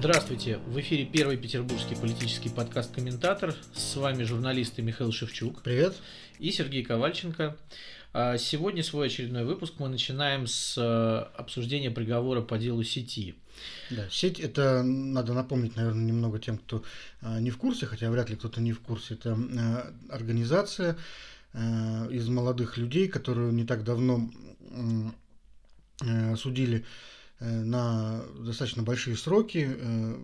Здравствуйте! В эфире первый петербургский политический подкаст «Комментатор». С вами журналисты Михаил Шевчук. Привет. И Сергей Ковальченко. А Сегодня свой очередной выпуск мы начинаем с э, обсуждения приговора по делу сети. Да, сеть это надо напомнить, наверное, немного тем, кто а, не в курсе, хотя вряд ли кто-то не в курсе. Это а, организация из молодых людей, которую не так давно судили Э, на достаточно большие сроки. Э,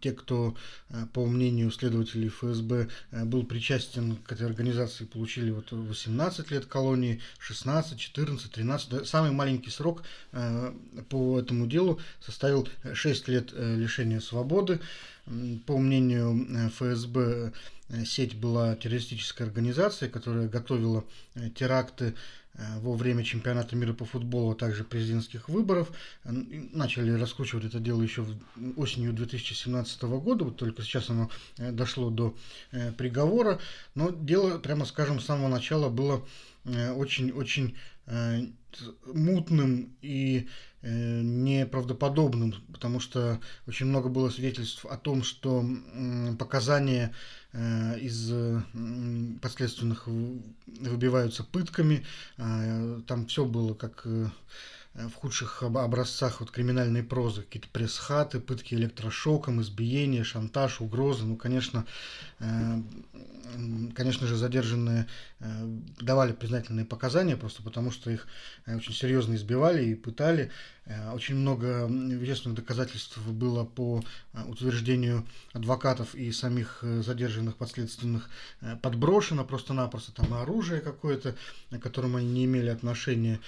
те, кто, э, по мнению следователей ФСБ, был причастен к этой организации, получили вот 18 лет колонии, 16, 14, 13. Самый маленький срок по этому делу составил 6 лет лишения свободы. По мнению ФСБ, сеть была террористической организацией, которая готовила теракты Э, во время чемпионата мира по футболу, а также президентских выборов. Начали раскручивать это дело еще осенью 2017 года, вот только сейчас оно э, дошло до э, приговора. Но дело, прямо скажем, с самого начала было очень-очень мутным и неправдоподобным, потому что очень много было свидетельств о том, что показания Э, из последственных выбиваются пытками. Э, там все было как э, в худших образцах вот криминальной прозы, какие-то пресс-хаты, пытки электрошоком, избиения, шантаж, угрозы. Ну, конечно, конечно же, задержанные давали признательные показания, просто потому что их очень серьезно избивали и пытали. Э, очень много вещественных доказательств было по э, утверждению адвокатов и самих э, задержанных подследственных подброшено просто-напросто там оружие какое-то, к которому они не имели отношения,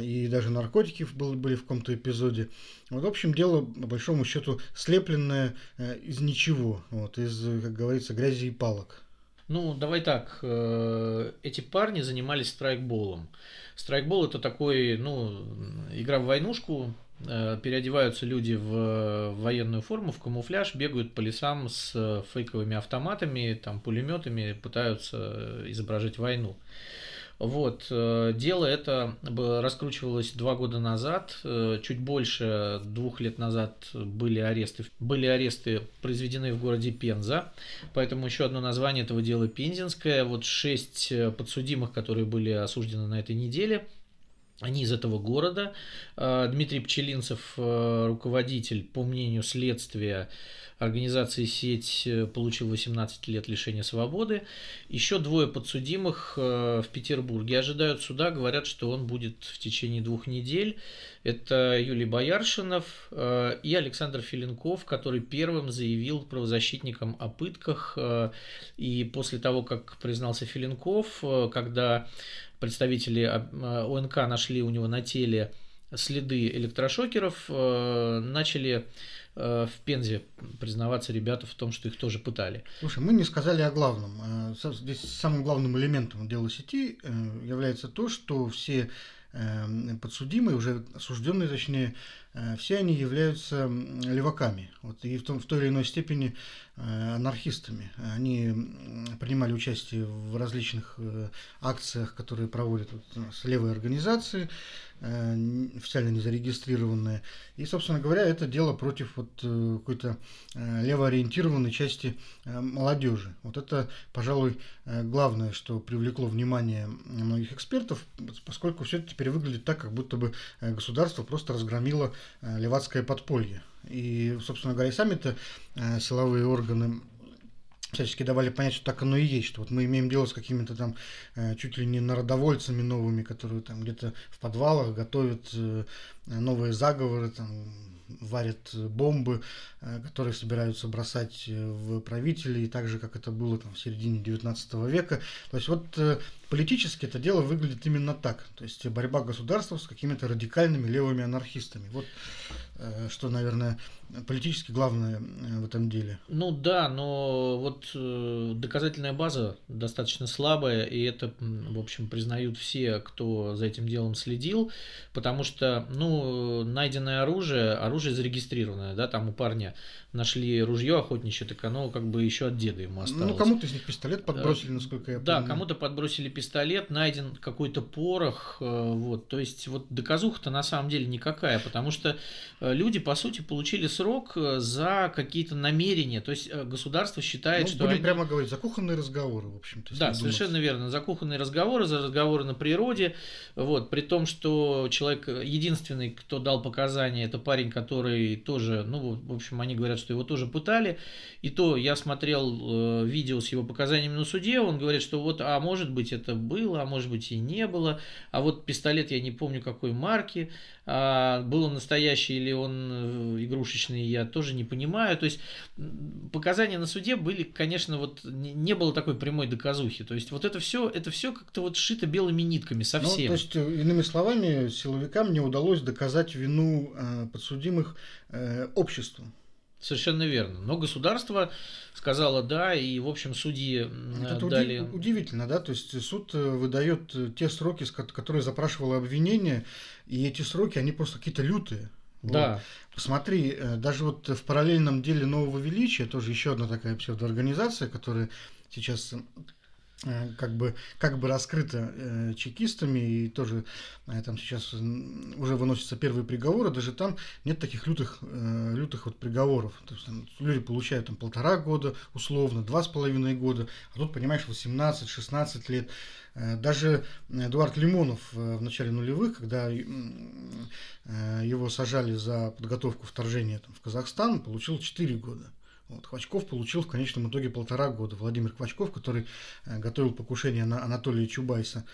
и даже наркотики были в каком-то эпизоде. Вот, в общем, дело, по большому счету, слепленное из ничего, вот, из, как говорится, грязи и палок. Ну, давай так, эти парни занимались страйкболом. Страйкбол это такой, ну, игра в войнушку, э, переодеваются люди в военную форму, в камуфляж, бегают по лесам с фейковыми автоматами, там, пулеметами, пытаются изображать войну. Вот, э, дело это раскручивалось два года назад, э, чуть больше двух лет назад были аресты, были аресты произведены в городе Пенза, поэтому еще одно название этого дела Пензенское. Вот шесть э, подсудимых, которые были осуждены на этой неделе, они из этого города. Дмитрий Пчелинцев, руководитель, по мнению следствия, организации «Сеть» э, получил 18 лет лишения свободы. Еще двое подсудимых э, в Петербурге ожидают суда, говорят, что он будет в течение двух недель. Это Юлий Бояршинов э, и Александр Филинков, который первым заявил правозащитникам о пытках. И после того, как признался Филинков, когда представители ОНК нашли у него на теле следы электрошокеров, начали Э, в Пензе признаваться ребята в том, что их тоже пытали. Слушай, мы не сказали о главном. Э, здесь самым главным элементом дела сети э, является то, что все подсудимые, уже осужденные точнее, все они являются леваками. Вот, и в, том, в той или иной степени анархистами. Они принимали участие в различных акциях, которые проводят с левой организации, Э, официально не зарегистрированные. И, собственно говоря, это дело против вот э, какой-то э, левоориентированной части молодежи. Вот это, пожалуй, главное, что привлекло внимание многих экспертов, поскольку все это теперь выглядит так, как будто бы государство просто разгромило левацкое подполье. И, собственно говоря, сами-то силовые органы всячески давали понять, что так оно и есть, что вот мы имеем дело с какими-то там э, чуть ли не народовольцами новыми, которые там где-то в подвалах готовят э, новые заговоры, там варят бомбы, э, которые собираются бросать в правителей, так же, как это было там в середине 19 века. То есть вот политически это дело выглядит именно так. То есть борьба государства с какими-то радикальными левыми анархистами. Вот что, наверное, политически главное э, в этом деле. Ну да, но вот э, доказательная база достаточно слабая, и это, в общем, признают все, кто за этим делом следил, потому что, ну, найденное оружие, оружие зарегистрированное, да, там у парня нашли ружье охотничье, так оно как бы еще от деда ему осталось. Ну, кому-то из них пистолет подбросили, насколько я да, помню. Да, кому-то подбросили пистолет, найден какой-то порох, э, вот, то есть вот доказуха-то на самом деле никакая, потому что э, люди, по сути, получили срок за какие-то намерения, то есть государство считает, ну, что... Будем они... прямо говорить, за кухонные разговоры, в общем-то. Да, совершенно верно, за кухонные разговоры, за разговоры на природе, вот, при том, что человек единственный, кто дал показания, это парень, который тоже, ну, в общем, они говорят, что его тоже пытали, и то я смотрел видео с его показаниями на суде, он говорит, что вот, а может быть это было, а может быть и не было, а вот пистолет я не помню какой марки, а был он настоящий или он э, игрушечный, я тоже не понимаю. То есть показания на суде были, конечно, вот не было такой прямой доказухи. То есть вот это все, это все как-то вот сшито белыми нитками совсем. Ну, то есть, э, иными словами, силовикам не удалось доказать вину э, подсудимых э, обществу. Совершенно верно. Но государство сказало да, и, в общем, судьи Это дали... удивительно, да, то есть суд э, выдает э, те сроки, которые запрашивало обвинение, и эти сроки, они просто какие-то лютые. Да. Вот. Посмотри, э, даже вот в параллельном деле Нового Величия, тоже еще одна такая псевдоорганизация, которая сейчас как бы, как бы раскрыто э, чекистами, и тоже э, там сейчас уже выносятся первые приговоры, даже там нет таких лютых, э, лютых вот приговоров. То есть, там, люди получают там полтора года, условно, два с половиной года, а тут, понимаешь, 18-16 лет. Э, даже Эдуард Лимонов э, в начале нулевых, когда его сажали за подготовку вторжения там, в Казахстан, получил 4 года. Вот, Хвачков получил в конечном итоге полтора года. Владимир Хвачков, который э, готовил покушение на Анатолия Чубайса.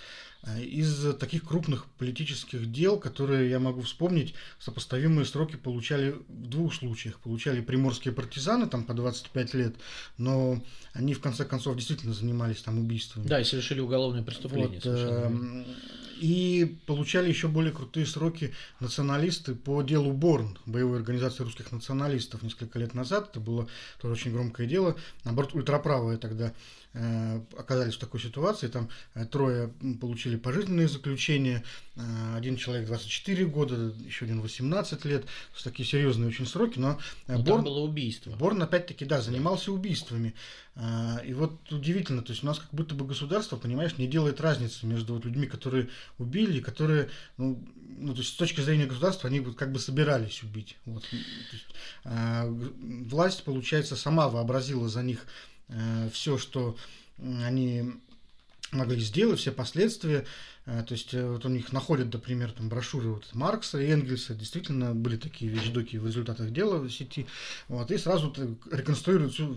Э, из таких крупных политических дел, которые я могу вспомнить, сопоставимые сроки получали в двух случаях. Получали приморские партизаны там по 25 лет, но они в конце концов действительно занимались там убийствами. Да, и совершили уголовные преступления. Вот, э, и получали еще более крутые сроки националисты по делу Борн, боевой организации русских националистов несколько лет назад. Это было тоже очень громкое дело. Наоборот, ультраправые тогда оказались в такой ситуации. Там э, трое получили пожизненные заключения, э, один человек 24 года, еще один 18 лет. такие серьезные очень сроки. Но, но Борн, было убийство. Борн, опять-таки, да, занимался убийствами. И вот удивительно, то есть у нас как будто бы государство, понимаешь, не делает разницы между вот людьми, которые убили, которые, ну, ну, то есть с точки зрения государства, они как бы собирались убить. Вот. есть, власть, получается, сама вообразила за них Э, все, что они могли сделать, все последствия. Э, то есть э, вот у них находят, например, там брошюры вот Маркса и Энгельса, действительно были такие вещдоки в результатах дела в сети, вот, и сразу реконструируют всю,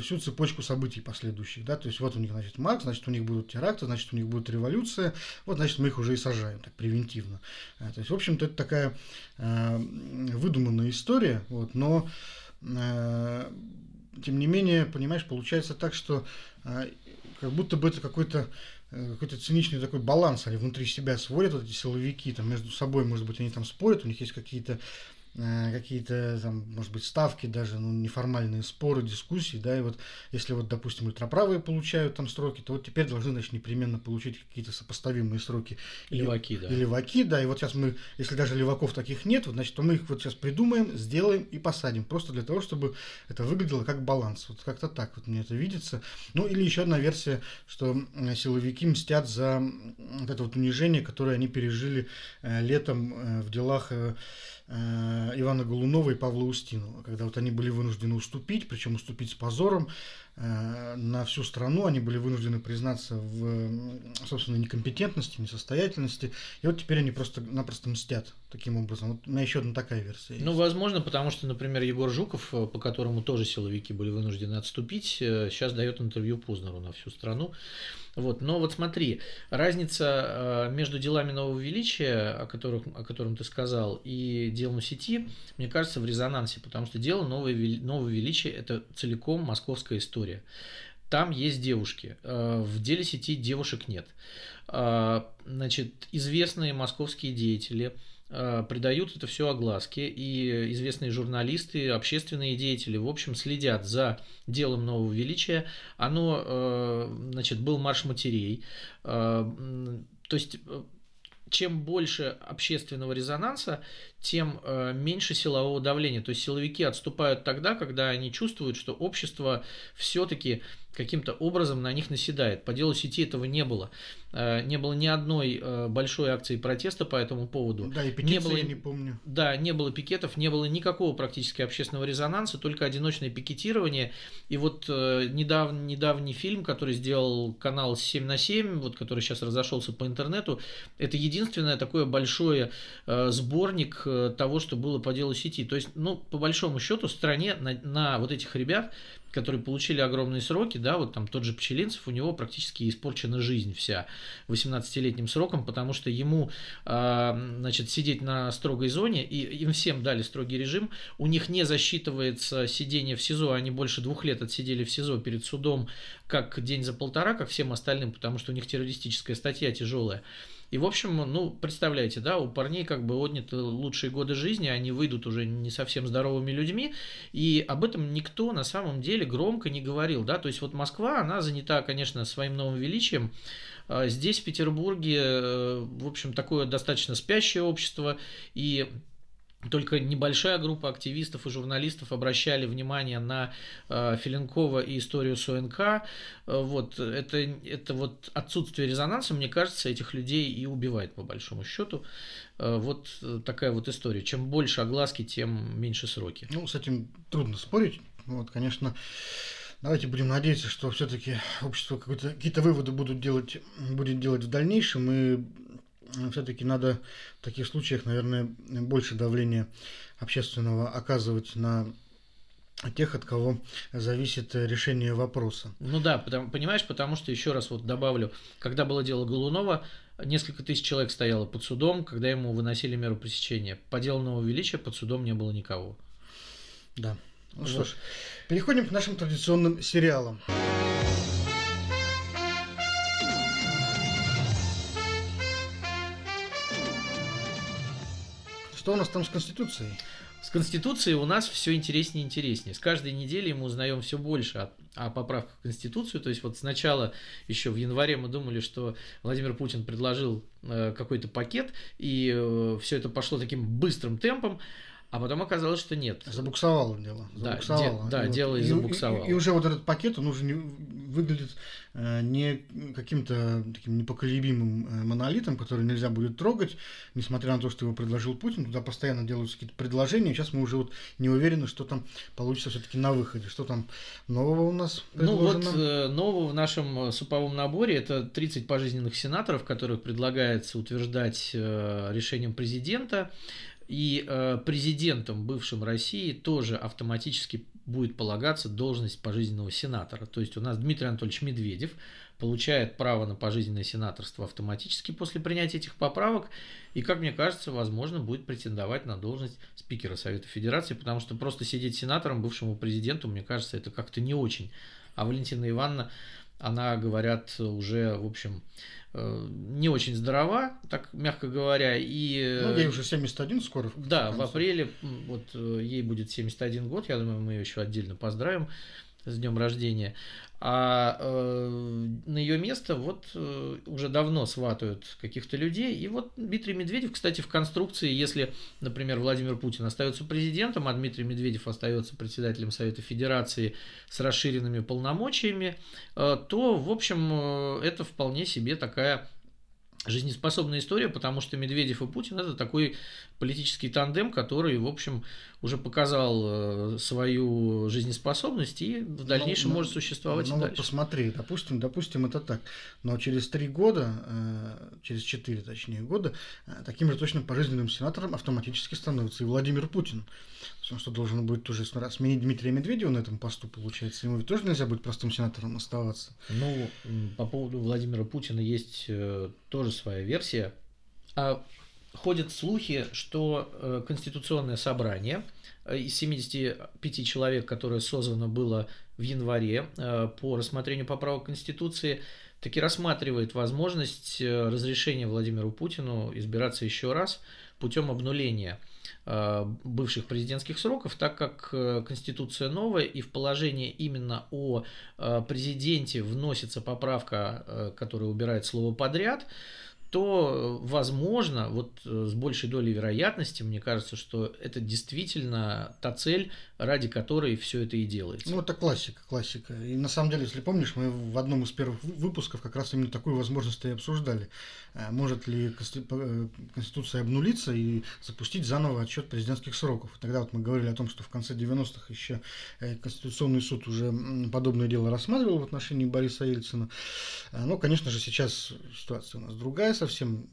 всю цепочку событий последующих, да, то есть вот у них, значит, Маркс, значит, у них будут теракты, значит, у них будет революция, вот, значит, мы их уже и сажаем, так, превентивно. То есть, в общем-то, это такая э, выдуманная история, вот, но э, тем не менее, понимаешь, получается так, что э, как будто бы это какой-то э, какой-то циничный такой баланс они внутри себя сводят, вот эти силовики, там между собой, может быть, они там спорят, у них есть какие-то какие-то там, может быть, ставки даже, ну, неформальные споры, дискуссии, да, и вот если вот, допустим, ультраправые получают там сроки, то вот теперь должны, значит, непременно получить какие-то сопоставимые сроки. Леваки, да. И леваки, да, и вот сейчас мы, если даже леваков таких нет, вот, значит, то мы их вот сейчас придумаем, сделаем и посадим, просто для того, чтобы это выглядело как баланс, вот как-то так вот мне это видится. Ну, или еще одна версия, что силовики мстят за вот это вот унижение, которое они пережили э, летом э, в делах э, Э, Ивана Голунова и Павла Устинова, когда вот они были вынуждены уступить, причем уступить с позором на всю страну, они были вынуждены признаться в собственной некомпетентности, несостоятельности, и вот теперь они просто-напросто мстят таким образом. Вот у меня еще одна такая версия. Ну, возможно, потому что, например, Егор Жуков, э, по которому тоже силовики были вынуждены отступить, сейчас дает интервью Пузнеру на всю страну. Вот. Но вот смотри, разница между делами Нового Величия, о, которых, о котором ты сказал, и делом сети, мне кажется, в резонансе, потому что дело Новое, Новое Величие – это целиком московская история. Там есть девушки. Э, в деле сети девушек нет. Э, значит, известные московские деятели э, придают это все огласке, и известные журналисты, общественные деятели, в общем, следят за делом Нового Величия. Оно, значит, был марш матерей, то есть чем больше общественного резонанса, тем э, меньше силового давления. То есть силовики отступают тогда, когда они чувствуют, что общество все-таки каким-то образом на них наседает. По делу сети этого не было. Э, не было ни одной э, большой акции протеста по этому поводу. Да, и петиции не было, я не помню. Да, не было пикетов, не было никакого практически общественного резонанса, только одиночное пикетирование. И вот недав, недавний фильм, который сделал канал 7 на 7, вот, который сейчас разошелся по интернету, это единственное такое большое сборник того, что было по делу сети. То есть, ну, по большому счету, стране на, на вот этих ребят которые получили огромные сроки, да, вот там тот же Пчелинцев, у него практически испорчена жизнь вся 18-летним сроком, потому что ему, э, значит, сидеть на строгой зоне, и им всем дали строгий режим, у них не засчитывается сидение в СИЗО, они больше двух лет отсидели в СИЗО перед судом, как день за полтора, как всем остальным, потому что у них террористическая статья тяжелая. И, в общем, ну, представляете, да, у парней как бы отняты лучшие годы жизни, они выйдут уже не совсем здоровыми людьми, и об этом никто на самом деле громко не говорил, да, то есть вот Москва, она занята, конечно, своим новым величием, а Здесь, в Петербурге, э, в общем, такое достаточно спящее общество, и только небольшая группа активистов и журналистов обращали внимание на э, Филинкова и историю с ОНК. Э, вот, это, это вот отсутствие резонанса, мне кажется, этих людей и убивает по большому счету. Э, вот такая вот история. Чем больше огласки, тем меньше сроки. Ну, с этим трудно спорить. Вот, конечно, давайте будем надеяться, что все-таки общество какие-то выводы будут делать, будет делать в дальнейшем, и все-таки надо в таких случаях, наверное, больше давления общественного оказывать на тех, от кого зависит решение вопроса. Ну да, потому, понимаешь, потому что, еще раз вот добавлю, когда было дело Голунова, несколько тысяч человек стояло под судом, когда ему выносили меру пресечения. По делу Нового Величия под судом не было никого. Да. Ну вот. что ж, переходим к нашим традиционным сериалам. Что у нас там с Конституцией? С Конституцией у нас все интереснее и интереснее. С каждой недели мы узнаем все больше о, о поправках в Конституцию. То есть вот сначала, еще в январе мы думали, что Владимир Путин предложил э, какой-то пакет, и э, все это пошло таким быстрым темпом. А потом оказалось, что нет. Забуксовало дело. Забуксовало. Да, де, да и дело и, и забуксовало. И, и уже вот этот пакет, он уже не, выглядит э, не каким-то таким непоколебимым э, монолитом, который нельзя будет трогать, несмотря на то, что его предложил Путин. Туда постоянно делаются какие-то предложения. Сейчас мы уже вот не уверены, что там получится все-таки на выходе. Что там нового у нас предложено? Ну вот э, нового в нашем суповом наборе это 30 пожизненных сенаторов, которых предлагается утверждать э, решением президента. И э, президентом бывшим России тоже автоматически будет полагаться должность пожизненного сенатора. То есть у нас Дмитрий Анатольевич Медведев получает право на пожизненное сенаторство автоматически после принятия этих поправок. И, как мне кажется, возможно, будет претендовать на должность спикера Совета Федерации, потому что просто сидеть сенатором бывшему президенту, мне кажется, это как-то не очень. А Валентина Ивановна, она, говорят, уже, в общем, Э, не очень здорова, так мягко говоря. И, ну, ей уже 71 скоро. Да, в апреле вот э, ей будет 71 год, я думаю, мы ее еще отдельно поздравим с днем рождения. А э, на ее место вот э, уже давно сватают каких-то людей. И вот Дмитрий Медведев, кстати, в конструкции, если, например, Владимир Путин остается президентом, а Дмитрий Медведев остается председателем Совета Федерации с расширенными полномочиями, э, то, в общем, э, это вполне себе такая жизнеспособная история, потому что Медведев и Путин это такой политический тандем, который, в общем, уже показал э, свою жизнеспособность и в дальнейшем но, может существовать ну, и дальше. посмотри, допустим, допустим, это так, но через три года, э, через четыре, точнее, года, э, таким же точно пожизненным сенатором автоматически становится и Владимир Путин. Потому что должен будет тоже сменить Дмитрия Медведева на этом посту, получается. Ему ведь тоже нельзя будет простым сенатором оставаться. Ну, по поводу Владимира Путина есть тоже своя версия. А ходят слухи, что э, Конституционное собрание э, из 75 человек, которое созвано было в январе э, по рассмотрению поправок Конституции, таки рассматривает возможность разрешения Владимиру Путину избираться еще раз путем обнуления бывших президентских сроков, так как Конституция новая и в положение именно о президенте вносится поправка, которая убирает слово подряд, то, возможно, вот э, с большей долей вероятности, мне кажется, что это действительно та цель, ради которой все это и делается. Ну, это классика, классика. И на самом деле, если помнишь, мы в одном из первых выпусков как раз именно такую возможность и обсуждали. Э, может ли э, Конституция обнулиться и запустить заново отчет президентских сроков? Тогда вот мы говорили о том, что в конце 90-х еще Конституционный суд уже подобное дело рассматривал в отношении Бориса Ельцина. Но, конечно же, сейчас ситуация у нас другая совсем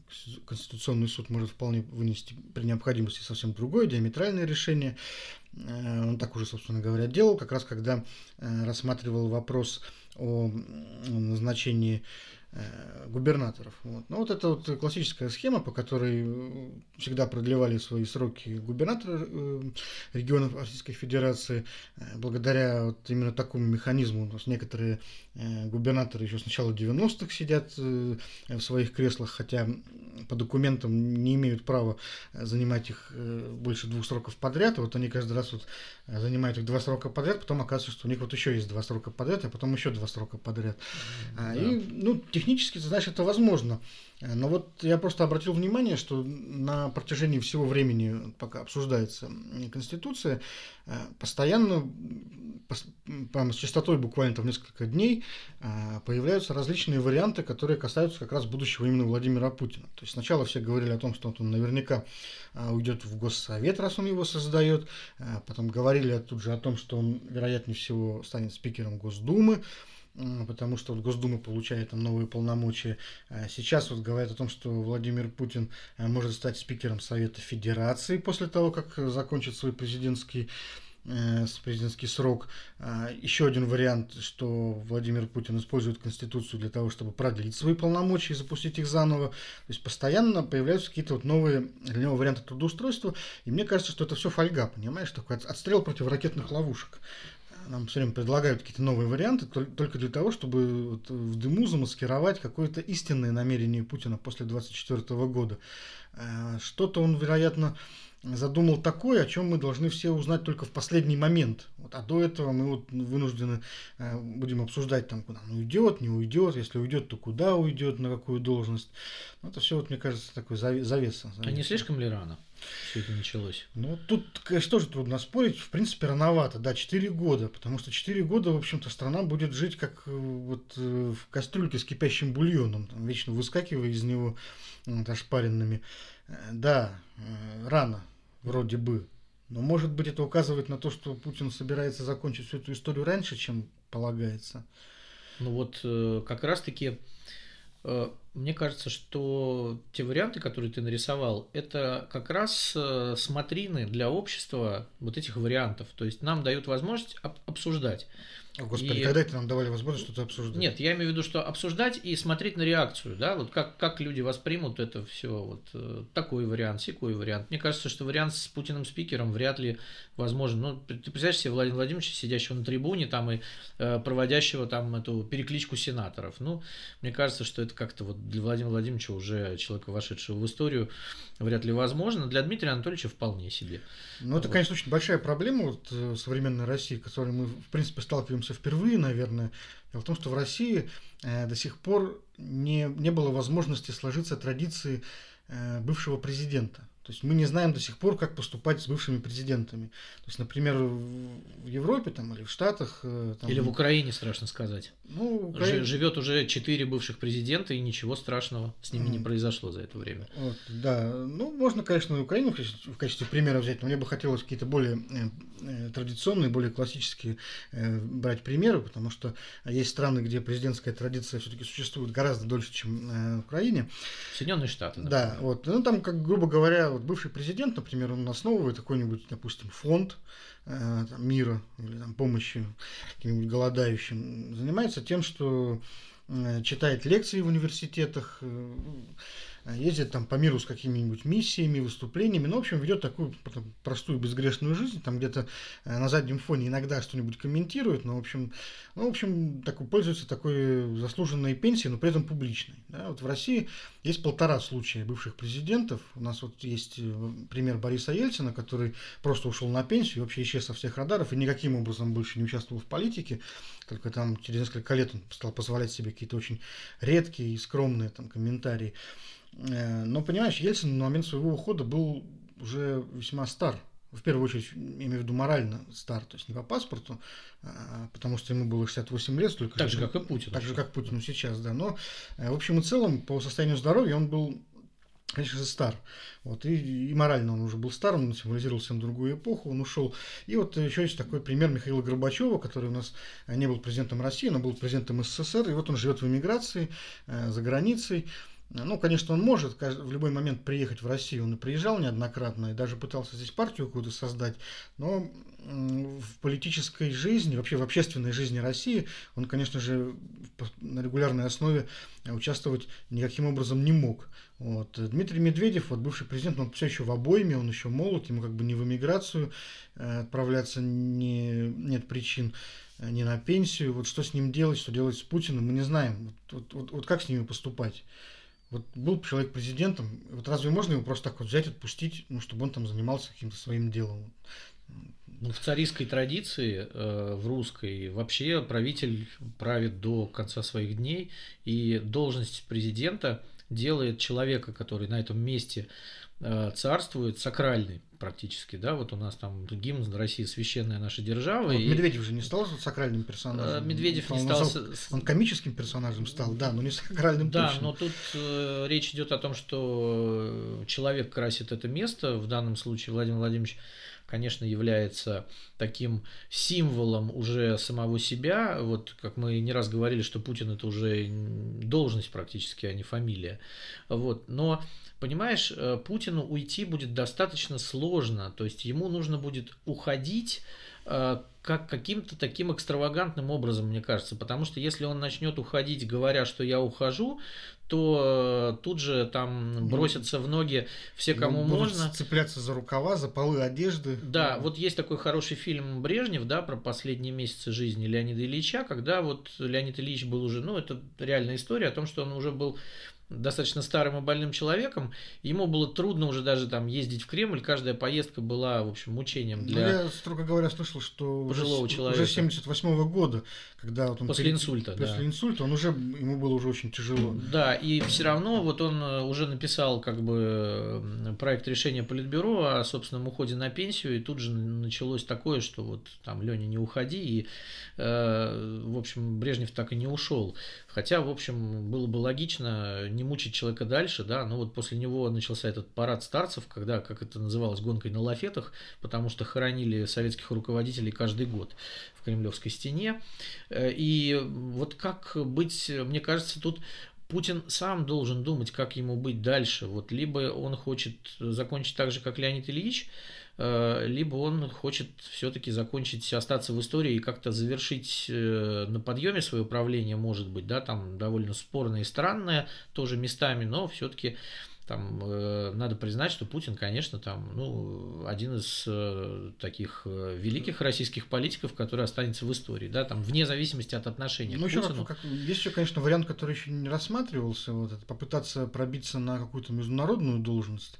Конституционный суд может вполне вынести при необходимости совсем другое, диаметральное решение. Э, он так уже, собственно говоря, делал, как раз когда э, рассматривал вопрос о назначении губернаторов. Вот. Ну, вот это вот классическая схема, по которой э, всегда продлевали свои сроки губернаторы э, регионов Российской Федерации. Благодаря вот именно такому механизму у нас некоторые губернаторы еще с начала 90-х сидят в своих креслах, хотя по документам не имеют права занимать их больше двух сроков подряд. Вот они каждый раз вот занимают их два срока подряд, потом оказывается, что у них вот еще есть два срока подряд, а потом еще два срока подряд. Да. И, ну, технически, знаешь, это возможно. Но вот я просто обратил внимание, что на протяжении всего времени, пока обсуждается Конституция, э, постоянно, с частотой буквально там несколько дней, э, появляются различные варианты, которые касаются как раз будущего именно Владимира Путина. То есть сначала все говорили о том, что он наверняка э, уйдет в Госсовет, раз он его создает, потом говорили тут же о том, что он, вероятнее всего, станет спикером Госдумы, потому что вот Госдума получает там новые полномочия. А сейчас вот говорят о том, что Владимир Путин э, может стать спикером Совета Федерации после того, как закончит свой президентский э, президентский срок. А еще один вариант, что Владимир Путин использует Конституцию для того, чтобы продлить свои полномочия и запустить их заново. То есть постоянно появляются какие-то вот новые для него варианты трудоустройства. И мне кажется, что это все фольга, понимаешь, такой отстрел против ракетных ловушек нам все время предлагают какие-то новые варианты только для того, чтобы вот в дыму замаскировать какое-то истинное намерение Путина после 2024 года. Э, что-то он, вероятно, задумал такое, о чем мы должны все узнать только в последний момент. Вот, а до этого мы вот вынуждены э, будем обсуждать, там, куда он уйдет, не уйдет, если уйдет, то куда уйдет, на какую должность. Ну, это все, вот, мне кажется, такой завеса. завеса. А не слишком ли рано? все это началось? Ну, тут, конечно, тоже трудно спорить. В принципе, рановато, да, 4 года. Потому что 4 года, в общем-то, страна будет жить как э, вот э, в кастрюльке с кипящим бульоном, там, вечно выскакивая из него вот, ошпаренными. Да, рано вроде бы. Но может быть это указывает на то, что Путин собирается закончить всю эту историю раньше, чем полагается. Ну вот э, как раз-таки э, мне кажется, что те варианты, которые ты нарисовал, это как раз э, смотрины для общества вот этих вариантов. То есть нам дают возможность обсуждать. О, Господи, и... когда это нам давали возможность что-то обсуждать? Нет, я имею в виду, что обсуждать и смотреть на реакцию, да, вот как, как люди воспримут это все, вот э, такой вариант, секой вариант. Мне кажется, что вариант с Путиным спикером вряд ли возможен. Ну, ты представляешь себе Владимира Владимировича, сидящего на трибуне там и э, проводящего там эту перекличку сенаторов. Ну, мне кажется, что это как-то вот для Владимира Владимировича уже человека, вошедшего в историю, вряд ли возможно. Для Дмитрия Анатольевича вполне себе. Ну, это, вот. конечно, очень большая проблема вот, э, современной России, с которой мы, в принципе, сталкиваемся сталкиваемся впервые, наверное. Дело в том, что в России э, до сих пор не, не было возможности сложиться традиции э, бывшего президента. То есть мы не знаем до сих пор, как поступать с бывшими президентами. То есть, например, в Европе там, или в Штатах. Э, там, или в Украине, страшно сказать. Ну, Украина... Живет уже четыре бывших президента, и ничего страшного с ними mm. не произошло за это время. Вот, да, ну, можно, конечно, Украину в качестве, в качестве примера взять, но мне бы хотелось какие-то более э, э, традиционные, более классические э, брать примеры, потому что есть страны, где президентская традиция все-таки существует гораздо дольше, чем э, в Украине. Соединенные Штаты. Например. Да, вот. Ну, там, как грубо говоря, вот бывший президент, например, он основывает какой-нибудь, допустим, фонд э, там, мира или там, помощи каким-нибудь голодающим, занимается тем, что э, читает лекции в университетах, э, ездит там по миру с какими-нибудь миссиями, выступлениями, ну, в общем, ведет такую простую безгрешную жизнь, там где-то э, на заднем фоне иногда что-нибудь комментирует, но, в общем, ну, в общем, такой, пользуется такой заслуженной пенсией, но при этом публичной. Да? Вот в России есть полтора случая бывших президентов. У нас вот есть э, пример Бориса Ельцина, который просто ушел на пенсию, вообще исчез со всех радаров и никаким образом больше не участвовал в политике, только там через несколько лет он стал позволять себе какие-то очень редкие и скромные там комментарии. Но, понимаешь, Ельцин на момент своего ухода был уже весьма стар в первую очередь, я имею в виду морально стар, то есть не по паспорту, а, потому что ему было 68 лет. Только так же, как и Путин. Так же, как Путину сейчас, да. Но, э, в общем и целом, по состоянию здоровья он был конечно же, стар. Вот, и, и морально он уже был стар, он символизировал всем другую эпоху, он ушел. И вот еще есть такой пример Михаила Горбачева, который у нас э, не был президентом России, но был президентом СССР, и вот он живет в эмиграции, э, за границей. Ну, конечно, он может в любой момент приехать в Россию. Он и приезжал неоднократно, и даже пытался здесь партию какую-то создать. Но в политической жизни, вообще в общественной жизни России, он, конечно же, на регулярной основе участвовать никаким образом не мог. Вот. Дмитрий Медведев, вот бывший президент, он все еще в обойме, он еще молод, ему как бы не в эмиграцию э, отправляться не, нет причин, э, не на пенсию. Вот что с ним делать, что делать с Путиным, мы не знаем. Вот, вот, вот как с ними поступать? Вот был человек президентом, вот разве можно его просто так вот взять, отпустить, ну, чтобы он там занимался каким-то своим делом? Ну, в царистской традиции, э, в русской, вообще правитель правит до конца своих дней, и должность президента делает человека, который на этом месте царствует сакральный практически, да, вот у нас там гимн России священная наша держава. Вот и... Медведев же не стал сакральным персонажем. Э, Медведев он, не стал... Он, он комическим персонажем стал, да, но не сакральным Да, точно. но тут э, речь идет о том, что человек красит это место, в данном случае Владимир Владимирович конечно, является таким символом уже самого себя. Вот как мы не раз говорили, что Путин это уже должность практически, а не фамилия. Вот. Но понимаешь, э, Путину уйти будет достаточно сложно, то есть ему нужно будет уходить э, как каким-то таким экстравагантным образом, мне кажется, потому что если он начнет уходить, говоря, что я ухожу, то э, тут же там ну, бросятся в ноги все, кому ну, можно. Цепляться за рукава, за полы одежды. Да, вот есть такой хороший фильм Брежнев, да, про последние месяцы жизни Леонида Ильича, когда вот Леонид Ильич был уже, ну, это реальная история о том, что он уже был достаточно старым и больным человеком, ему было трудно уже даже там ездить в Кремль, каждая поездка была, в общем, мучением для... Ну, я, строго говоря, слышал, что пожилого уже, человека. уже 78 -го года, когда вот он... После перед... инсульта, После да. инсульта он уже, ему было уже очень тяжело. Да, и все равно вот он э, уже написал как бы проект решения Политбюро о собственном уходе на пенсию, и тут же началось такое, что вот там Леня не уходи, и э, в общем Брежнев так и не ушел. Хотя, в общем, было бы логично не мучить человека дальше, да, но вот после него начался этот парад старцев, когда, как это называлось, гонкой на лафетах, потому что хоронили советских руководителей каждый год Кремлевской стене. Э, и вот как быть, мне кажется, тут Путин сам должен думать, как ему быть дальше. Вот либо он хочет закончить так же, как Леонид Ильич, Э, либо он хочет все-таки закончить, остаться в истории и как-то завершить э, на подъеме свое правление, может быть, да, там довольно спорное и странное тоже местами, но все-таки там э, надо признать, что Путин, конечно, там, ну, один из э, таких э, великих российских политиков, который останется в истории, да, там, вне зависимости от отношения ну, к еще Путину. Как, как, есть еще, конечно, вариант, который еще не рассматривался, вот это попытаться пробиться на какую-то международную должность.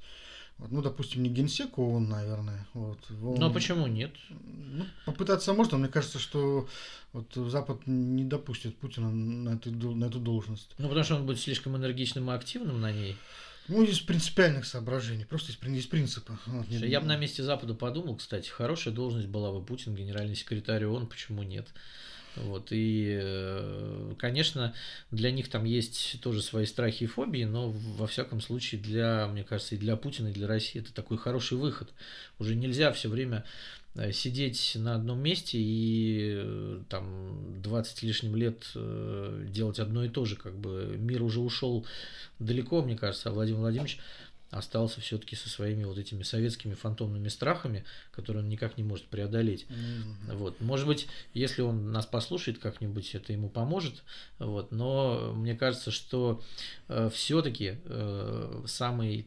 Ну, допустим, не генсек ООН, наверное. Вот, ООН... А почему нет? Ну, попытаться можно. Мне кажется, что вот Запад не допустит Путина на эту, на эту должность. Ну, потому что он будет слишком энергичным и активным на ней. Ну, из принципиальных соображений, просто из, из принципа. Вот, я бы на месте Запада подумал, кстати, хорошая должность была бы Путин, генеральный секретарь ООН, почему нет? Вот, и, э, конечно, для них там есть тоже свои страхи и фобии, но во всяком случае для, мне кажется, и для Путина, и для России это такой хороший выход. Уже нельзя все время сидеть на одном месте и э, там 20 лишним лет делать одно и то же. Как бы мир уже ушел далеко, мне кажется, а Владимир Владимирович остался все-таки со своими вот этими советскими фантомными страхами, которые он никак не может преодолеть. Mm-hmm. Вот. Может быть, если он нас послушает как-нибудь, это ему поможет. Вот. Но мне кажется, что э, все-таки э, самый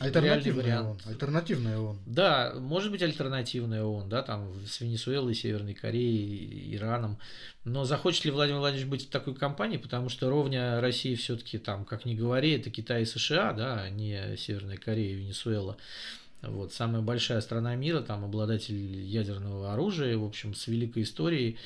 альтернативный вариант. Он. Альтернативный он. Да, может быть альтернативный он, да, там с Венесуэлой, Северной Кореей, Ираном. Но захочет ли Владимир Владимирович быть в такой компании, потому что ровня России все-таки там, как ни говори, это Китай и США, да, а не Северная Корея Венесуэла. Вот, самая большая страна мира, там обладатель ядерного оружия, в общем, с великой историей.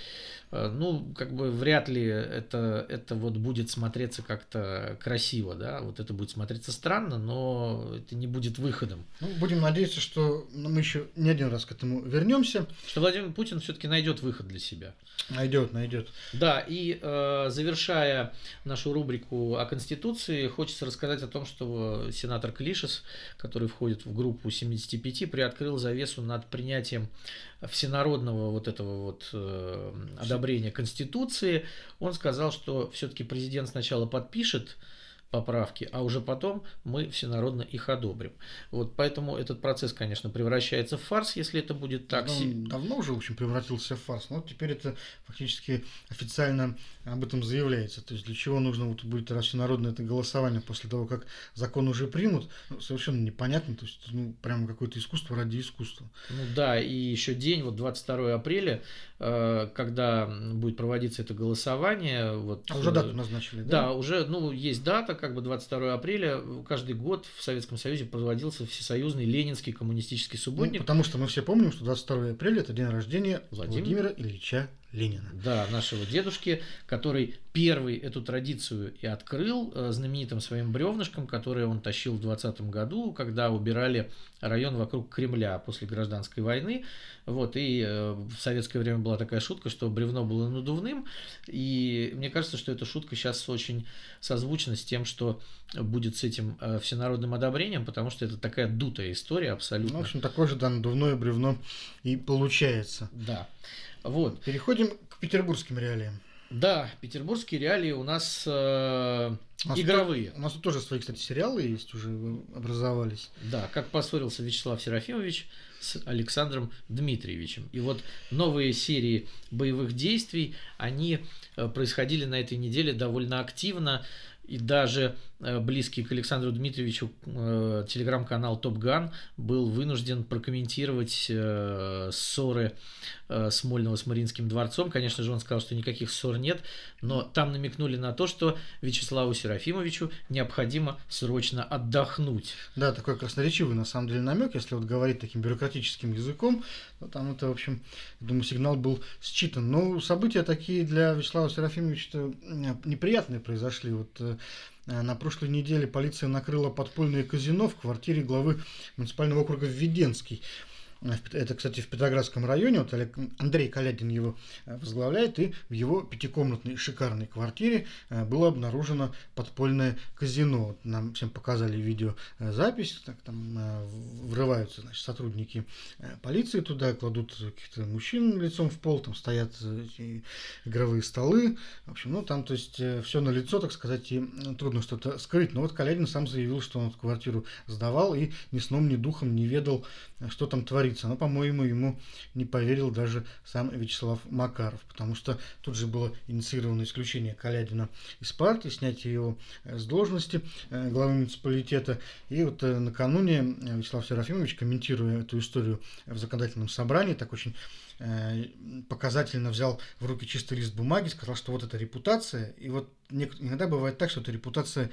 Э, ну, как бы вряд ли это, это вот будет смотреться как-то красиво, да, вот это будет смотреться странно, но это не будет выходом. Ну, будем надеяться, что мы еще не один раз к этому вернемся. Что Владимир Путин все-таки найдет выход для себя. Найдет, найдет. Да, и э, завершая нашу рубрику о Конституции, хочется рассказать о том, что сенатор Клишес, который входит в группу 75 приоткрыл завесу над принятием всенародного вот этого вот э, одобрения Конституции. Он сказал, что все-таки президент сначала подпишет поправки, а уже потом мы всенародно их одобрим. Вот поэтому этот процесс, конечно, превращается в фарс, если это будет так. Он давно уже, в общем, превратился в фарс, но теперь это фактически официально об этом заявляется. То есть для чего нужно вот будет всенародное это голосование после того, как закон уже примут, ну, совершенно непонятно. То есть, ну, прямо какое-то искусство ради искусства. Ну да, и еще день, вот 22 апреля, э, когда будет проводиться это голосование. Вот, а уже дату назначили, да? Да, уже, ну, есть дата, как бы 22 апреля каждый год в Советском Союзе проводился всесоюзный ленинский коммунистический субботник. Ну, потому что мы все помним, что 22 апреля это день рождения Владимира, Владимира Ильича Ленина. Да, нашего дедушки, который первый эту традицию и открыл э, знаменитым своим бревнышком, которое он тащил в 20 году, когда убирали район вокруг Кремля после гражданской войны. Вот, и э, в советское время была такая шутка, что бревно было надувным. И мне кажется, что эта шутка сейчас очень созвучна с тем, что будет с этим э, всенародным одобрением, потому что это такая дутая история абсолютно. Ну, в общем, такое же да, надувное бревно и получается. Да. Вот. Переходим к петербургским реалиям. Да, петербургские реалии у нас, э, у нас игровые. Тут, у нас тоже свои, кстати, сериалы есть, уже образовались. Да, как поссорился Вячеслав Серафимович с Александром Дмитриевичем. И вот новые серии боевых действий, они э, происходили на этой неделе довольно активно и даже э, близкий к Александру Дмитриевичу э, телеграм-канал Топ Ган был вынужден прокомментировать э, ссоры Смольного с Мариинским дворцом. Конечно же, он сказал, что никаких ссор нет, но там намекнули на то, что Вячеславу Серафимовичу необходимо срочно отдохнуть. Да, такой красноречивый на самом деле намек, если вот говорить таким бюрократическим языком, то там это, в общем, думаю, сигнал был считан. Но события такие для Вячеслава Серафимовича неприятные произошли. Вот Э, на прошлой неделе полиция накрыла подпольное казино в квартире главы муниципального округа Введенский. Это, кстати, в Петроградском районе. Вот Андрей Калядин его э, возглавляет. И в его пятикомнатной шикарной квартире э, было обнаружено подпольное казино. Нам всем показали видеозапись. Так, там э, врываются значит, сотрудники полиции туда, кладут каких-то мужчин лицом в пол. Там стоят игровые столы. В общем, ну там, то есть, все на лицо, так сказать, и трудно что-то скрыть. Но вот Калядин сам заявил, что он эту квартиру сдавал и ни сном, ни духом не ведал, что там творится говорится, но, по-моему, ему не поверил даже сам Вячеслав Макаров, потому что тут же было инициировано исключение Калядина из партии, снятие его э, с должности э, главы муниципалитета. И вот э, накануне Вячеслав Серафимович, комментируя эту историю в законодательном собрании, так очень показательно взял в руки чистый лист бумаги, сказал, что вот эта репутация, и вот иногда бывает так, что эта репутация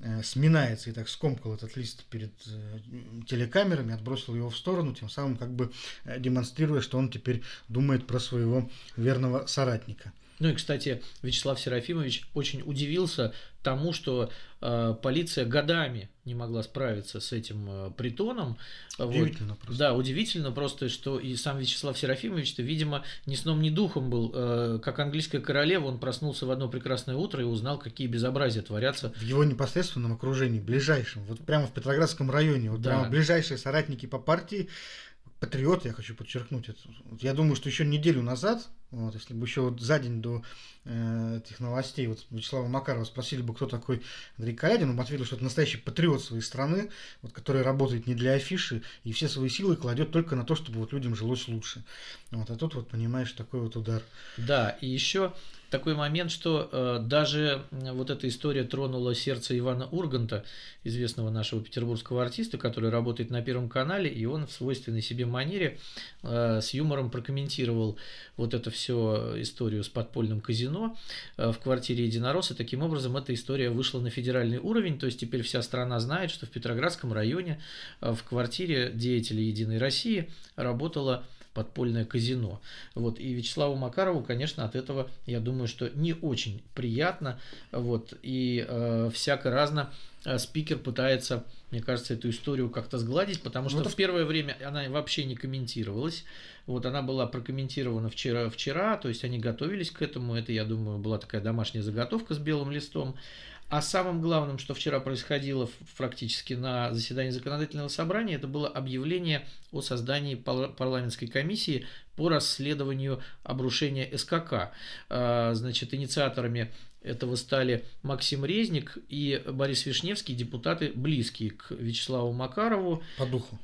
Э, сминается и так скомкал этот лист перед э, телекамерами, отбросил его в сторону, тем самым как бы э, демонстрируя, что он теперь думает про своего верного соратника. Ну и, кстати, Вячеслав Серафимович очень удивился тому, что э, полиция годами не могла справиться с этим э, притоном. Удивительно вот. просто. Да, удивительно просто, что и сам Вячеслав Серафимович-то, видимо, ни сном, ни духом был. Э, как английская королева, он проснулся в одно прекрасное утро и узнал, какие безобразия творятся. В его непосредственном окружении, ближайшем, вот прямо в Петроградском районе, вот да. прямо ближайшие соратники по партии, патриот, я хочу подчеркнуть это. Я думаю, что еще неделю назад вот, если бы еще вот за день до э, этих новостей вот Вячеслава Макарова спросили бы, кто такой Андрей Калядин, он ответил, что это настоящий патриот своей страны, вот, который работает не для афиши и все свои силы кладет только на то, чтобы вот людям жилось лучше. Вот, а тут вот понимаешь такой вот удар. Да, и еще такой момент, что э, даже вот эта история тронула сердце Ивана Урганта, известного нашего петербургского артиста, который работает на Первом канале, и он в свойственной себе манере э, с юмором прокомментировал вот эту всю историю с подпольным казино э, в квартире Единорос, таким образом эта история вышла на федеральный уровень, то есть теперь вся страна знает, что в Петроградском районе э, в квартире деятелей Единой России работала подпольное казино. Вот. И Вячеславу Макарову, конечно, от этого, я думаю, что не очень приятно. Вот. И э, всяко разно э, спикер пытается, мне кажется, эту историю как-то сгладить, потому что ну, в первое время она вообще не комментировалась. Вот она была прокомментирована вчера, вчера, то есть они готовились к этому. Это, я думаю, была такая домашняя заготовка с белым листом. А самым главным, что вчера происходило практически на заседании законодательного собрания, это было объявление о создании парламентской комиссии по расследованию обрушения СКК. А, значит, инициаторами этого стали Максим Резник и Борис Вишневский, депутаты близкие к Вячеславу Макарову. По духу.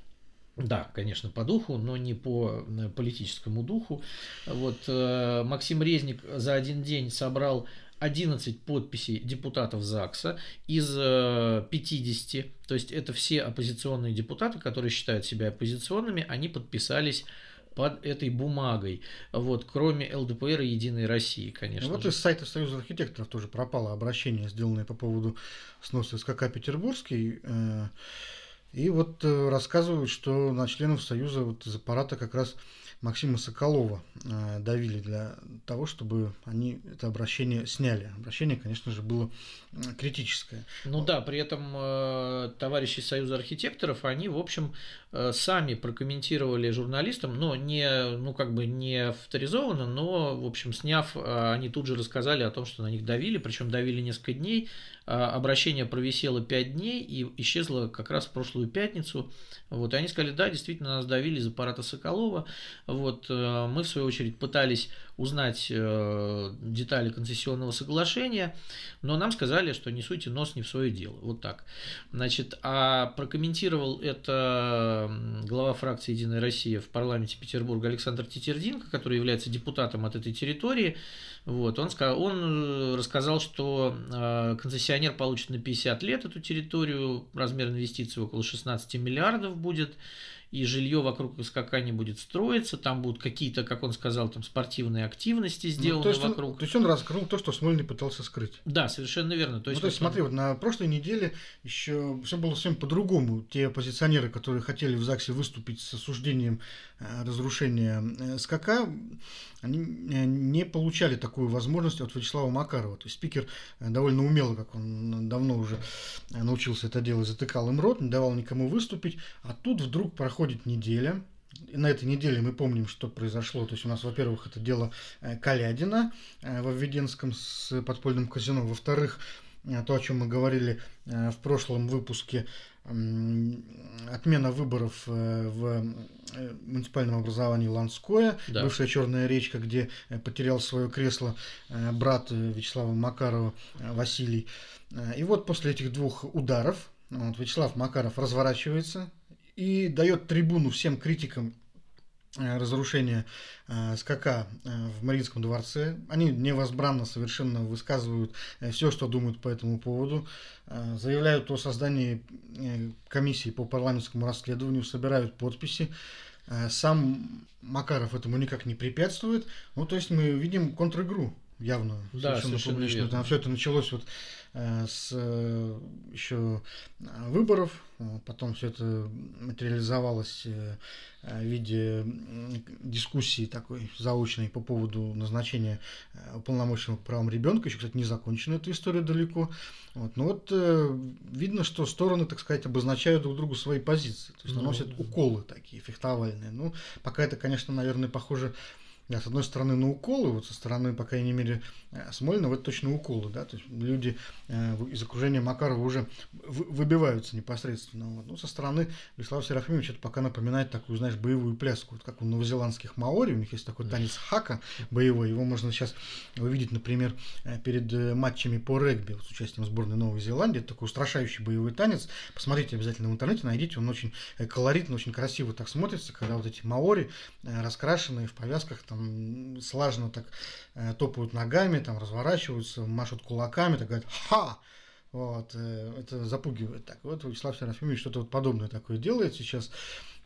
Да, конечно, по духу, но не по э, политическому духу. Вот э, Максим Резник за один день собрал 11 подписей депутатов ЗАГСа из 50, э, то есть это все оппозиционные депутаты, которые считают себя оппозиционными, они подписались под этой бумагой. Вот, кроме ЛДПР и Единой России, конечно. Вот же. из сайта Союза архитекторов тоже пропало обращение, сделанное по поводу сноса СКК Петербургский. Э, и вот э, рассказывают, что на членов Союза вот из аппарата как раз Максима Соколова э, давили для того, чтобы они это обращение сняли. Обращение, конечно же, было критическое. Ну да, при этом э, товарищи Союза архитекторов, они, в общем, э, сами прокомментировали журналистам, но не, ну как бы не авторизованно, но, в общем, сняв, они тут же рассказали о том, что на них давили, причем давили несколько дней, обращение провисело 5 дней и исчезло как раз в прошлую пятницу. Вот, и они сказали, да, действительно, нас давили из аппарата Соколова. Вот, э, мы, в свою очередь, пытались узнать э, детали концессионного соглашения, но нам сказали, что не суйте нос не в свое дело. Вот так. Значит, а прокомментировал это глава фракции «Единая Россия» в парламенте Петербурга Александр Тетердинко, который является депутатом от этой территории. Вот, он, сказал, он э, рассказал, что э, концессионер получит на 50 лет эту территорию, размер инвестиций около 16 миллиардов будет, и жилье вокруг СКК не будет строиться, там будут какие-то, как он сказал, там спортивные активности сделаны ну, то есть вокруг. Он, то есть он раскрыл то, что Смольный пытался скрыть. Да, совершенно верно. То есть, ну, то есть смотри, вот на прошлой неделе еще все было совсем по-другому. Те оппозиционеры, которые хотели в ЗАГСе выступить с осуждением э, разрушения э, СКК, они э, не получали такую возможность от Вячеслава Макарова. То есть спикер довольно умело, как он давно уже научился это делать, затыкал им рот, не давал никому выступить, а тут вдруг проходит проходит неделя. И на этой неделе мы помним, что произошло. То есть у нас, во-первых, это дело э, Калядина э, в Введенском с подпольным казино. Во-вторых, э, то, о чем мы говорили в прошлом выпуске, отмена выборов в муниципальном образовании Ланское, да. бывшая Черная речка, где потерял свое кресло брат Вячеслава Макарова Василий. И вот после этих двух ударов вот, Вячеслав Макаров разворачивается, и дает трибуну всем критикам э, разрушения э, СКК э, в Мариинском дворце. Они невозбранно совершенно высказывают все, что думают по этому поводу, заявляют о создании комиссии по парламентскому расследованию, собирают подписи. Сам Макаров этому никак не препятствует. Ну, то есть мы видим контр-игру явную, да, совершенно, совершенно публичную. Верно. Все это началось вот с еще выборов Потом все это материализовалось э, в виде дискуссии такой заочной по поводу назначения э, уполномоченного по правам ребенка. Еще, кстати, не закончена эта история далеко. Вот. Но вот э, видно, что стороны, так сказать, обозначают друг другу свои позиции. То есть наносят ну, уколы такие фехтовальные. Ну, пока это, конечно, наверное, похоже с одной стороны на уколы, вот со стороны, по крайней мере, э, Смольного, это точно уколы, да, то есть люди э, из окружения Макарова уже выбиваются непосредственно. Вот. Ну, со стороны Вячеслава Серафимовича это пока напоминает такую, знаешь, боевую пляску, вот как у новозеландских маори, у них есть такой танец хака боевой, его можно сейчас увидеть, например, э, перед матчами по регби вот, с участием сборной Новой Зеландии, это такой устрашающий боевой танец, посмотрите обязательно в интернете, найдите, он очень колоритно, очень красиво так смотрится, когда вот эти маори раскрашенные в повязках, там, там слаженно так э, топают ногами, там разворачиваются, машут кулаками, так говорят «Ха!» Вот, э, это запугивает так. Вот Вячеслав Серафимович что-то вот подобное такое делает сейчас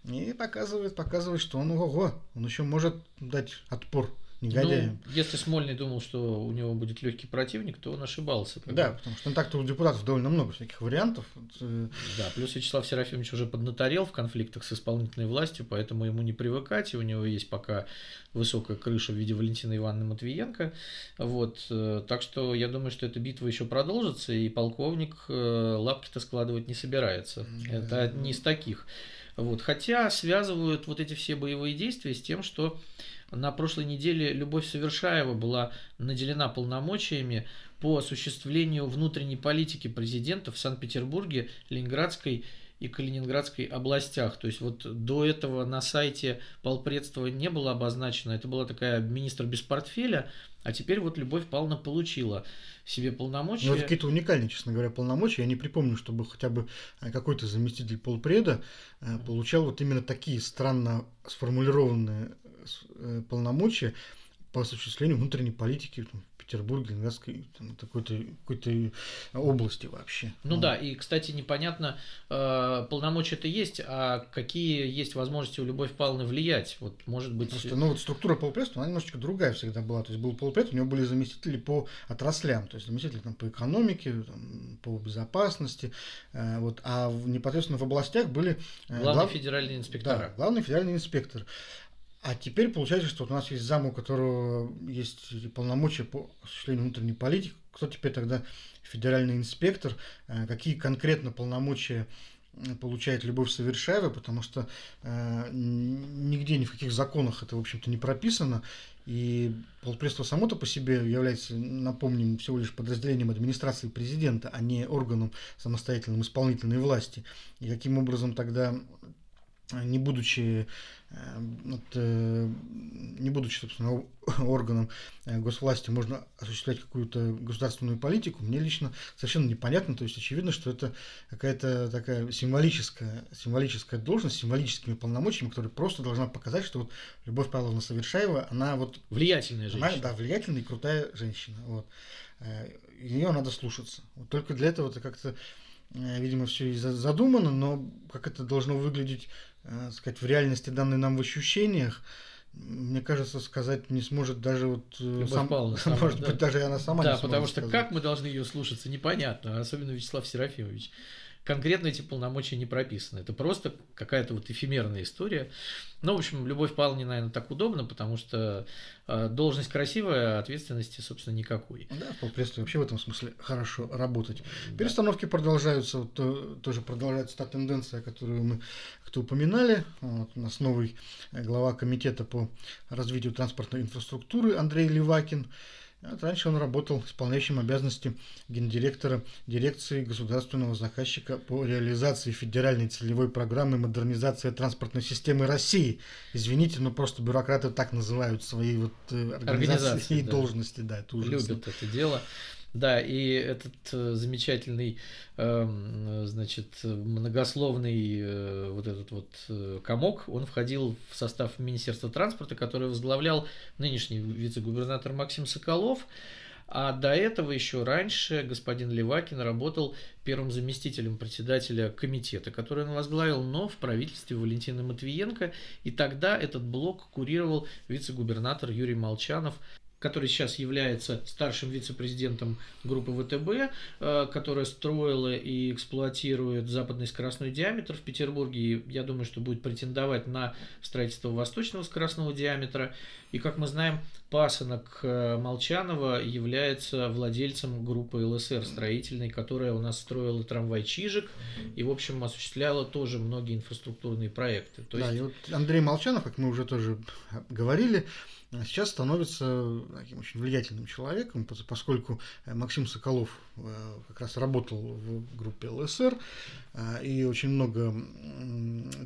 и показывает, показывает, что он, ого, он еще может дать отпор негодяем. Ну, если Смольный думал, что у него будет легкий противник, то он ошибался. Да, потому что ну, так-то у депутатов довольно много всяких вариантов. Э, да, плюс Вячеслав Серафимович уже поднаторел в конфликтах с исполнительной властью, поэтому ему не привыкать, и у него есть пока высокая крыша в виде Валентины Ивановны Матвиенко. Вот, э, так что я думаю, что эта битва еще продолжится, и полковник э, лапки-то складывать не собирается. Это не из таких. Вот. Хотя связывают вот эти все боевые действия с тем, что на прошлой неделе Любовь Совершаева была наделена полномочиями по осуществлению внутренней политики президента в Санкт-Петербурге, Ленинградской и Калининградской областях. То есть вот до этого на сайте полпредства не было обозначено, это была такая министр без портфеля, а теперь вот Любовь Павловна получила себе полномочия. Ну, это какие-то уникальные, честно говоря, полномочия. Я не припомню, чтобы хотя бы э, какой-то заместитель полпреда э, получал вот именно такие странно сформулированные полномочия по осуществлению внутренней политики в Петербурге, Ленинградской, какой-то какой области вообще. Ну вот. да, и, кстати, непонятно, э, полномочия-то есть, а какие есть возможности у Любовь Павловны влиять? Вот, может быть... Просто, ну, вот структура полпредства, она немножечко другая всегда была. То есть был полпред, у него были заместители по отраслям, то есть заместители там, по экономике, там, по безопасности, э, вот, а в, непосредственно в областях были... Э, главный глав... федеральный инспектор. Да, главный федеральный инспектор. А теперь получается, что у нас есть зам, у которого есть полномочия по осуществлению внутренней политики. Кто теперь тогда федеральный инспектор? Э, какие конкретно полномочия получает Любовь Совершаева, потому что э, нигде ни в каких законах это, в общем-то, не прописано. И полпредство само-то по себе является, напомним, всего лишь подразделением администрации президента, а не органом самостоятельной исполнительной власти. И каким образом тогда, не будучи Эм, вот, э, не будучи, собственно, органом э, госвласти, можно осуществлять какую-то государственную политику, мне лично совершенно непонятно. То есть очевидно, что это какая-то такая символическая, символическая должность, с символическими полномочиями, которая просто должна показать, что вот Любовь Павловна Совершаева, она вот... Влиятельная женщина. Она, да, влиятельная и крутая женщина. Вот. Э, Ее надо слушаться. Вот только для этого это как-то видимо, все и задумано, но как это должно выглядеть э, сказать, в реальности, данной нам в ощущениях, мне кажется, сказать не сможет даже вот э, Любовь сам, Павловна, может да. быть, даже она сама да, не потому что сказать. как мы должны ее слушаться, непонятно, особенно Вячеслав Серафимович конкретно эти полномочия не прописаны. Это просто какая-то вот эфемерная история. Ну, в общем, Любовь Павловне, наверное, так удобно, потому что э, должность красивая, а ответственности, собственно, никакой. Да, в полпредстве вообще в этом смысле хорошо работать. Да. Перестановки продолжаются, вот, то, тоже продолжается та тенденция, которую мы кто упоминали. Вот, у нас новый глава комитета по развитию транспортной инфраструктуры Андрей Левакин. Раньше он работал исполняющим обязанности гендиректора дирекции государственного заказчика по реализации федеральной целевой программы модернизации транспортной системы России. Извините, но просто бюрократы так называют свои вот э, организации, организации и да. должности. Да, это ужасно. Любят это дело. Да, и этот э, замечательный, э, значит, многословный э, вот этот вот комок, он входил в состав Министерства транспорта, который возглавлял нынешний вице-губернатор Максим Соколов. А до этого еще раньше господин Левакин работал первым заместителем председателя комитета, который он возглавил, но в правительстве Валентины Матвиенко. И тогда этот блок курировал вице-губернатор Юрий Молчанов, который сейчас является старшим вице-президентом группы ВТБ, э, которая строила и эксплуатирует западный скоростной диаметр в Петербурге. И я думаю, что будет претендовать на строительство восточного скоростного диаметра. И, как мы знаем, пасынок э, Молчанова является владельцем группы ЛСР строительной, которая у нас строила трамвай Чижик и, в общем, осуществляла тоже многие инфраструктурные проекты. То есть... Да, и вот Андрей Молчанов, как мы уже тоже говорили, сейчас становится таким очень влиятельным человеком, поскольку э, Максим Соколов э, как раз работал в группе ЛСР, э, и очень много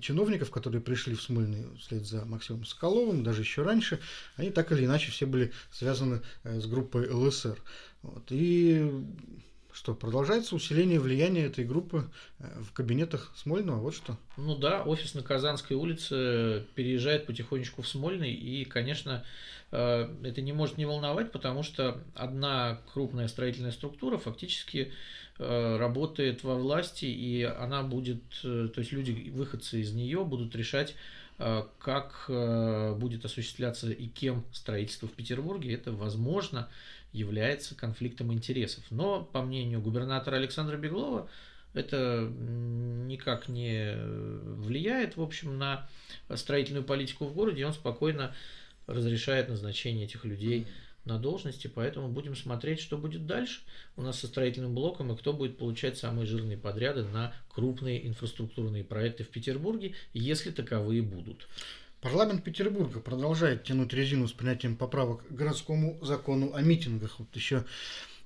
чиновников, которые пришли в Смольный вслед за Максимом Соколовым, даже еще раньше, они так или иначе все были связаны с группой ЛСР. Вот. И Что, продолжается усиление влияния этой группы э, в кабинетах Смольного, вот что? Ну да, офис на Казанской улице переезжает потихонечку в Смольный, и, конечно, э, это не может не волновать, потому что одна крупная строительная структура фактически э, работает во власти, и она будет, то есть люди, выходцы из нее, будут решать, как будет осуществляться и кем строительство в Петербурге. Это возможно является конфликтом интересов. Но, по мнению губернатора Александра Беглова, это никак не влияет, в общем, на строительную политику в городе, и он спокойно разрешает назначение этих людей на должности, поэтому будем смотреть, что будет дальше у нас со строительным блоком и кто будет получать самые жирные подряды на крупные инфраструктурные проекты в Петербурге, если таковые будут. Парламент Петербурга продолжает тянуть резину с принятием поправок к городскому закону о митингах. Вот еще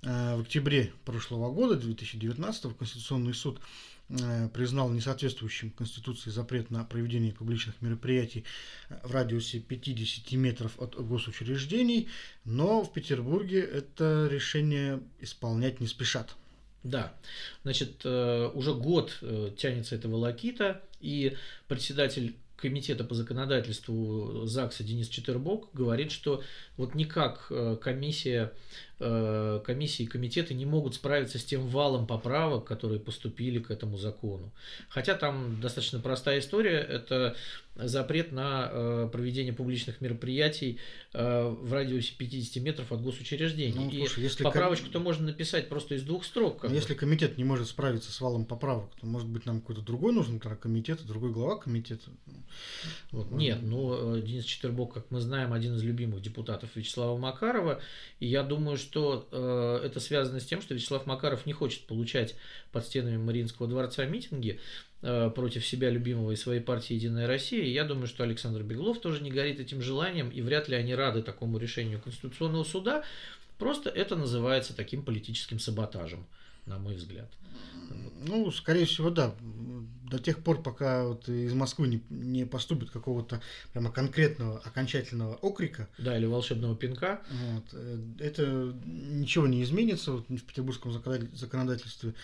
э, в октябре прошлого года, 2019, Конституционный суд э, признал несоответствующим Конституции запрет на проведение публичных мероприятий в радиусе 50 метров от госучреждений, но в Петербурге это решение исполнять не спешат. Да, значит, э, уже год тянется эта волокита, и председатель комитета по законодательству ЗАГСа Денис Четербок говорит, что вот никак э, комиссия Э, комиссии и комитеты не могут справиться с тем валом поправок, которые поступили к этому закону. Хотя там достаточно простая история. Это запрет на э, проведение публичных мероприятий э, в радиусе 50 метров от госучреждений. Ну, слушай, и если поправочку-то ком... можно написать просто из двух строк. Но если комитет не может справиться с валом поправок, то может быть нам какой-то другой нужен комитет, другой глава комитета. Вот. Нет, ну Денис Четербок, как мы знаем, один из любимых депутатов Вячеслава Макарова, и я думаю, что э, это связано с тем, что Вячеслав Макаров не хочет получать под стенами Мариинского дворца митинги э, против себя любимого и своей партии «Единая Россия». И я думаю, что Александр Беглов тоже не горит этим желанием, и вряд ли они рады такому решению Конституционного суда. Просто это называется таким политическим саботажем, на мой взгляд. Ну, скорее всего, да до тех пор, пока вот из Москвы не, не поступит какого-то прямо конкретного окончательного окрика. Да, или волшебного пинка. Вот, э, это ничего не изменится вот, в петербургском законодательстве.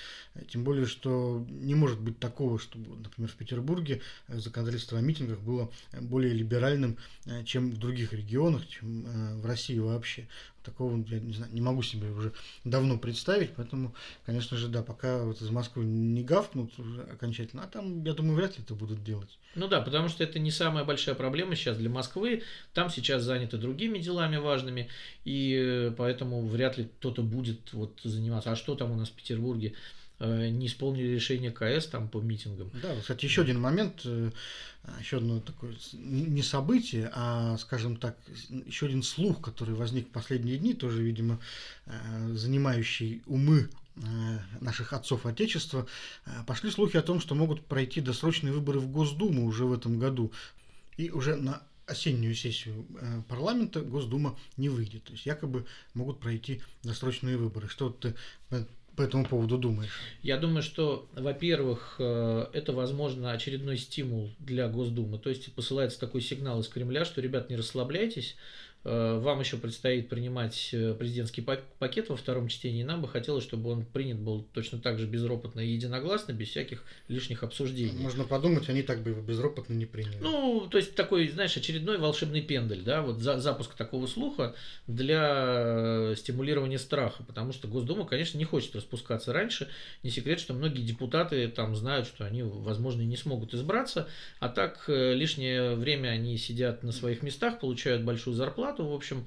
Тем более, что не может быть такого, чтобы, например, в Петербурге законодательство о митингах было более либеральным, э, чем в других регионах, чем э, в России вообще. Такого я не, знаю, не могу себе уже давно представить, поэтому, конечно же, да, пока вот из Москвы не гавкнут окончательно, а там, я думаю, вряд ли это будут делать. Ну да, потому что это не самая большая проблема сейчас для Москвы. Там сейчас заняты другими делами важными, и э, поэтому вряд ли кто-то будет вот заниматься. А что там у нас в Петербурге? Э, не исполнили решение КС там по митингам. Да, кстати, еще один момент, э, еще одно такое не событие, а, скажем так, еще один слух, который возник в последние дни, тоже, видимо, занимающий умы наших отцов Отечества, э, пошли слухи о том, что могут пройти досрочные выборы в Госдуму уже в этом году. И уже на осеннюю сессию э, парламента Госдума не выйдет. То есть якобы могут пройти досрочные выборы. Что ты по этому поводу думаешь? Я думаю, что, во-первых, это, возможно, очередной стимул для Госдумы. То есть посылается такой сигнал из Кремля, что, ребят, не расслабляйтесь, Э, вам еще предстоит принимать э, президентский пакет во втором чтении. Нам бы хотелось, чтобы он принят был точно так же безропотно и единогласно, без всяких лишних обсуждений. Можно подумать, они так бы его безропотно не приняли. Ну, то есть такой, знаешь, очередной волшебный пендель, да, вот за, запуск такого слуха для э, стимулирования страха, потому что Госдума, конечно, не хочет распускаться раньше. Не секрет, что многие депутаты там знают, что они, возможно, не смогут избраться, а так лишнее время они сидят на своих местах, получают большую зарплату, зарплату, в общем.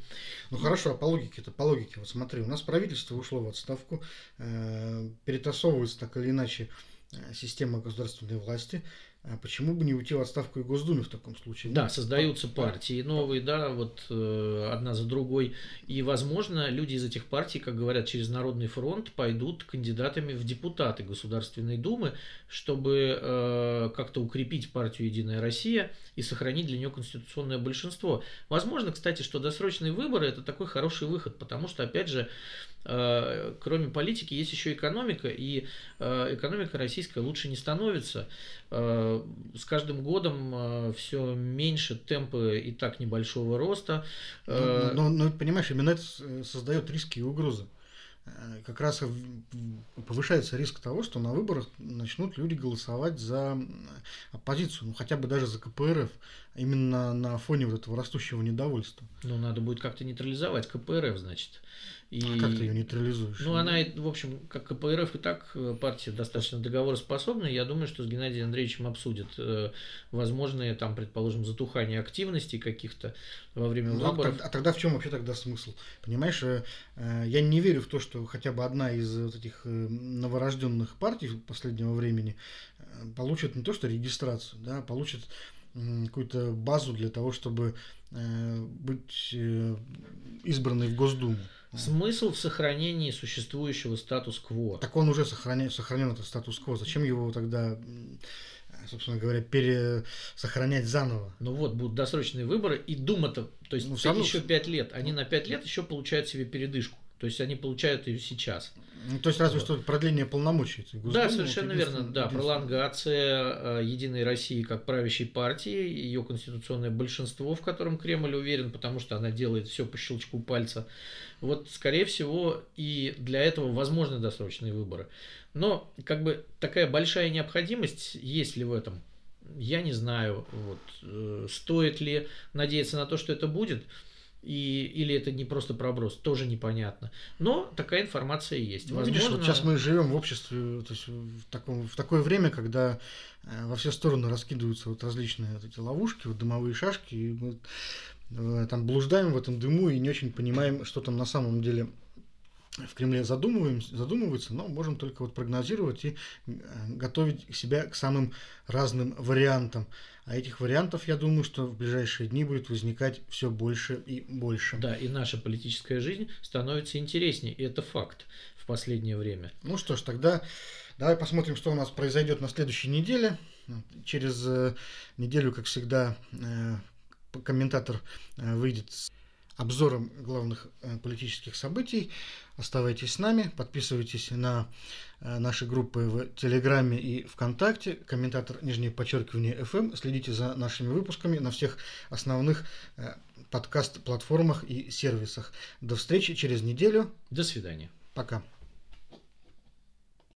Ну хорошо, а по логике-то, по логике, вот смотри, у нас правительство ушло в отставку, э, перетасовывается так или иначе э, система государственной власти, а почему бы не уйти в отставку и Госдуме в таком случае? Да, создаются партии новые, да, вот э, одна за другой. И, возможно, люди из этих партий, как говорят, через Народный фронт пойдут кандидатами в депутаты Государственной Думы, чтобы э, как-то укрепить партию «Единая Россия» и сохранить для нее конституционное большинство. Возможно, кстати, что досрочные выборы – это такой хороший выход, потому что, опять же, Э, кроме политики есть еще экономика, и э, экономика российская лучше не становится. Э, с каждым годом все меньше темпы и так небольшого роста. Но, но, но понимаешь, именно это создает риски и угрозы. э, как раз повышается риск того, что на выборах начнут люди голосовать за оппозицию, ну хотя бы даже за КПРФ, именно на фоне вот этого растущего недовольства. Ну, надо будет как-то нейтрализовать КПРФ, значит. И... А как ты ее нейтрализуешь? Ну, она, в общем, как КПРФ и так э, партия достаточно договороспособна. Я думаю, что с Геннадием Андреевичем обсудят э, возможные, там, предположим, затухание активностей каких-то во время ну, выборов. А, а тогда в чем вообще тогда смысл? Понимаешь, э, я не верю в то, что хотя бы одна из вот этих новорожденных партий последнего времени получит не то что регистрацию, да, получит какую-то базу для того, чтобы э, быть э, избранной в Госдуму. Смысл в сохранении существующего статус-кво. Так он уже сохраняет, сохранен этот статус-кво. Зачем его тогда, собственно говоря, пересохранять заново? Ну вот, будут досрочные выборы, и Дума-то, то есть ну, сам... еще пять лет, они на пять лет еще получают себе передышку. То есть они получают ее сейчас. Ну, то есть разве вот. что продление полномочий. да, совершенно верно. Да, пролонгация э, Единой России как правящей партии, ее конституционное большинство, в котором Кремль уверен, потому что она делает все по щелчку пальца. Вот, скорее всего, и для этого возможны досрочные выборы. Но как бы такая большая необходимость есть ли в этом? Я не знаю. Вот, э, стоит ли надеяться на то, что это будет? И, или это не просто проброс, тоже непонятно. Но такая информация есть. Ну, Возможно... Видишь, вот сейчас мы живем в обществе, то есть в, таком, в такое время, когда э, во все стороны раскидываются вот различные вот эти ловушки, вот дымовые шашки, и мы э, там блуждаем в этом дыму и не очень понимаем, что там на самом деле в Кремле задумываем, задумываются, но можем только вот прогнозировать и э, готовить себя к самым разным вариантам. А этих вариантов, я думаю, что в ближайшие дни будет возникать все больше и больше. Да, и наша политическая жизнь становится интереснее, и это факт в последнее время. Ну что ж, тогда давай посмотрим, что у нас произойдет на следующей неделе. Через э, неделю, как всегда, э, комментатор э, выйдет с обзором главных политических событий. Оставайтесь с нами, подписывайтесь на наши группы в Телеграме и ВКонтакте, комментатор нижнее подчеркивание FM, следите за нашими выпусками на всех основных э, подкаст-платформах и сервисах. До встречи через неделю. До свидания. Пока.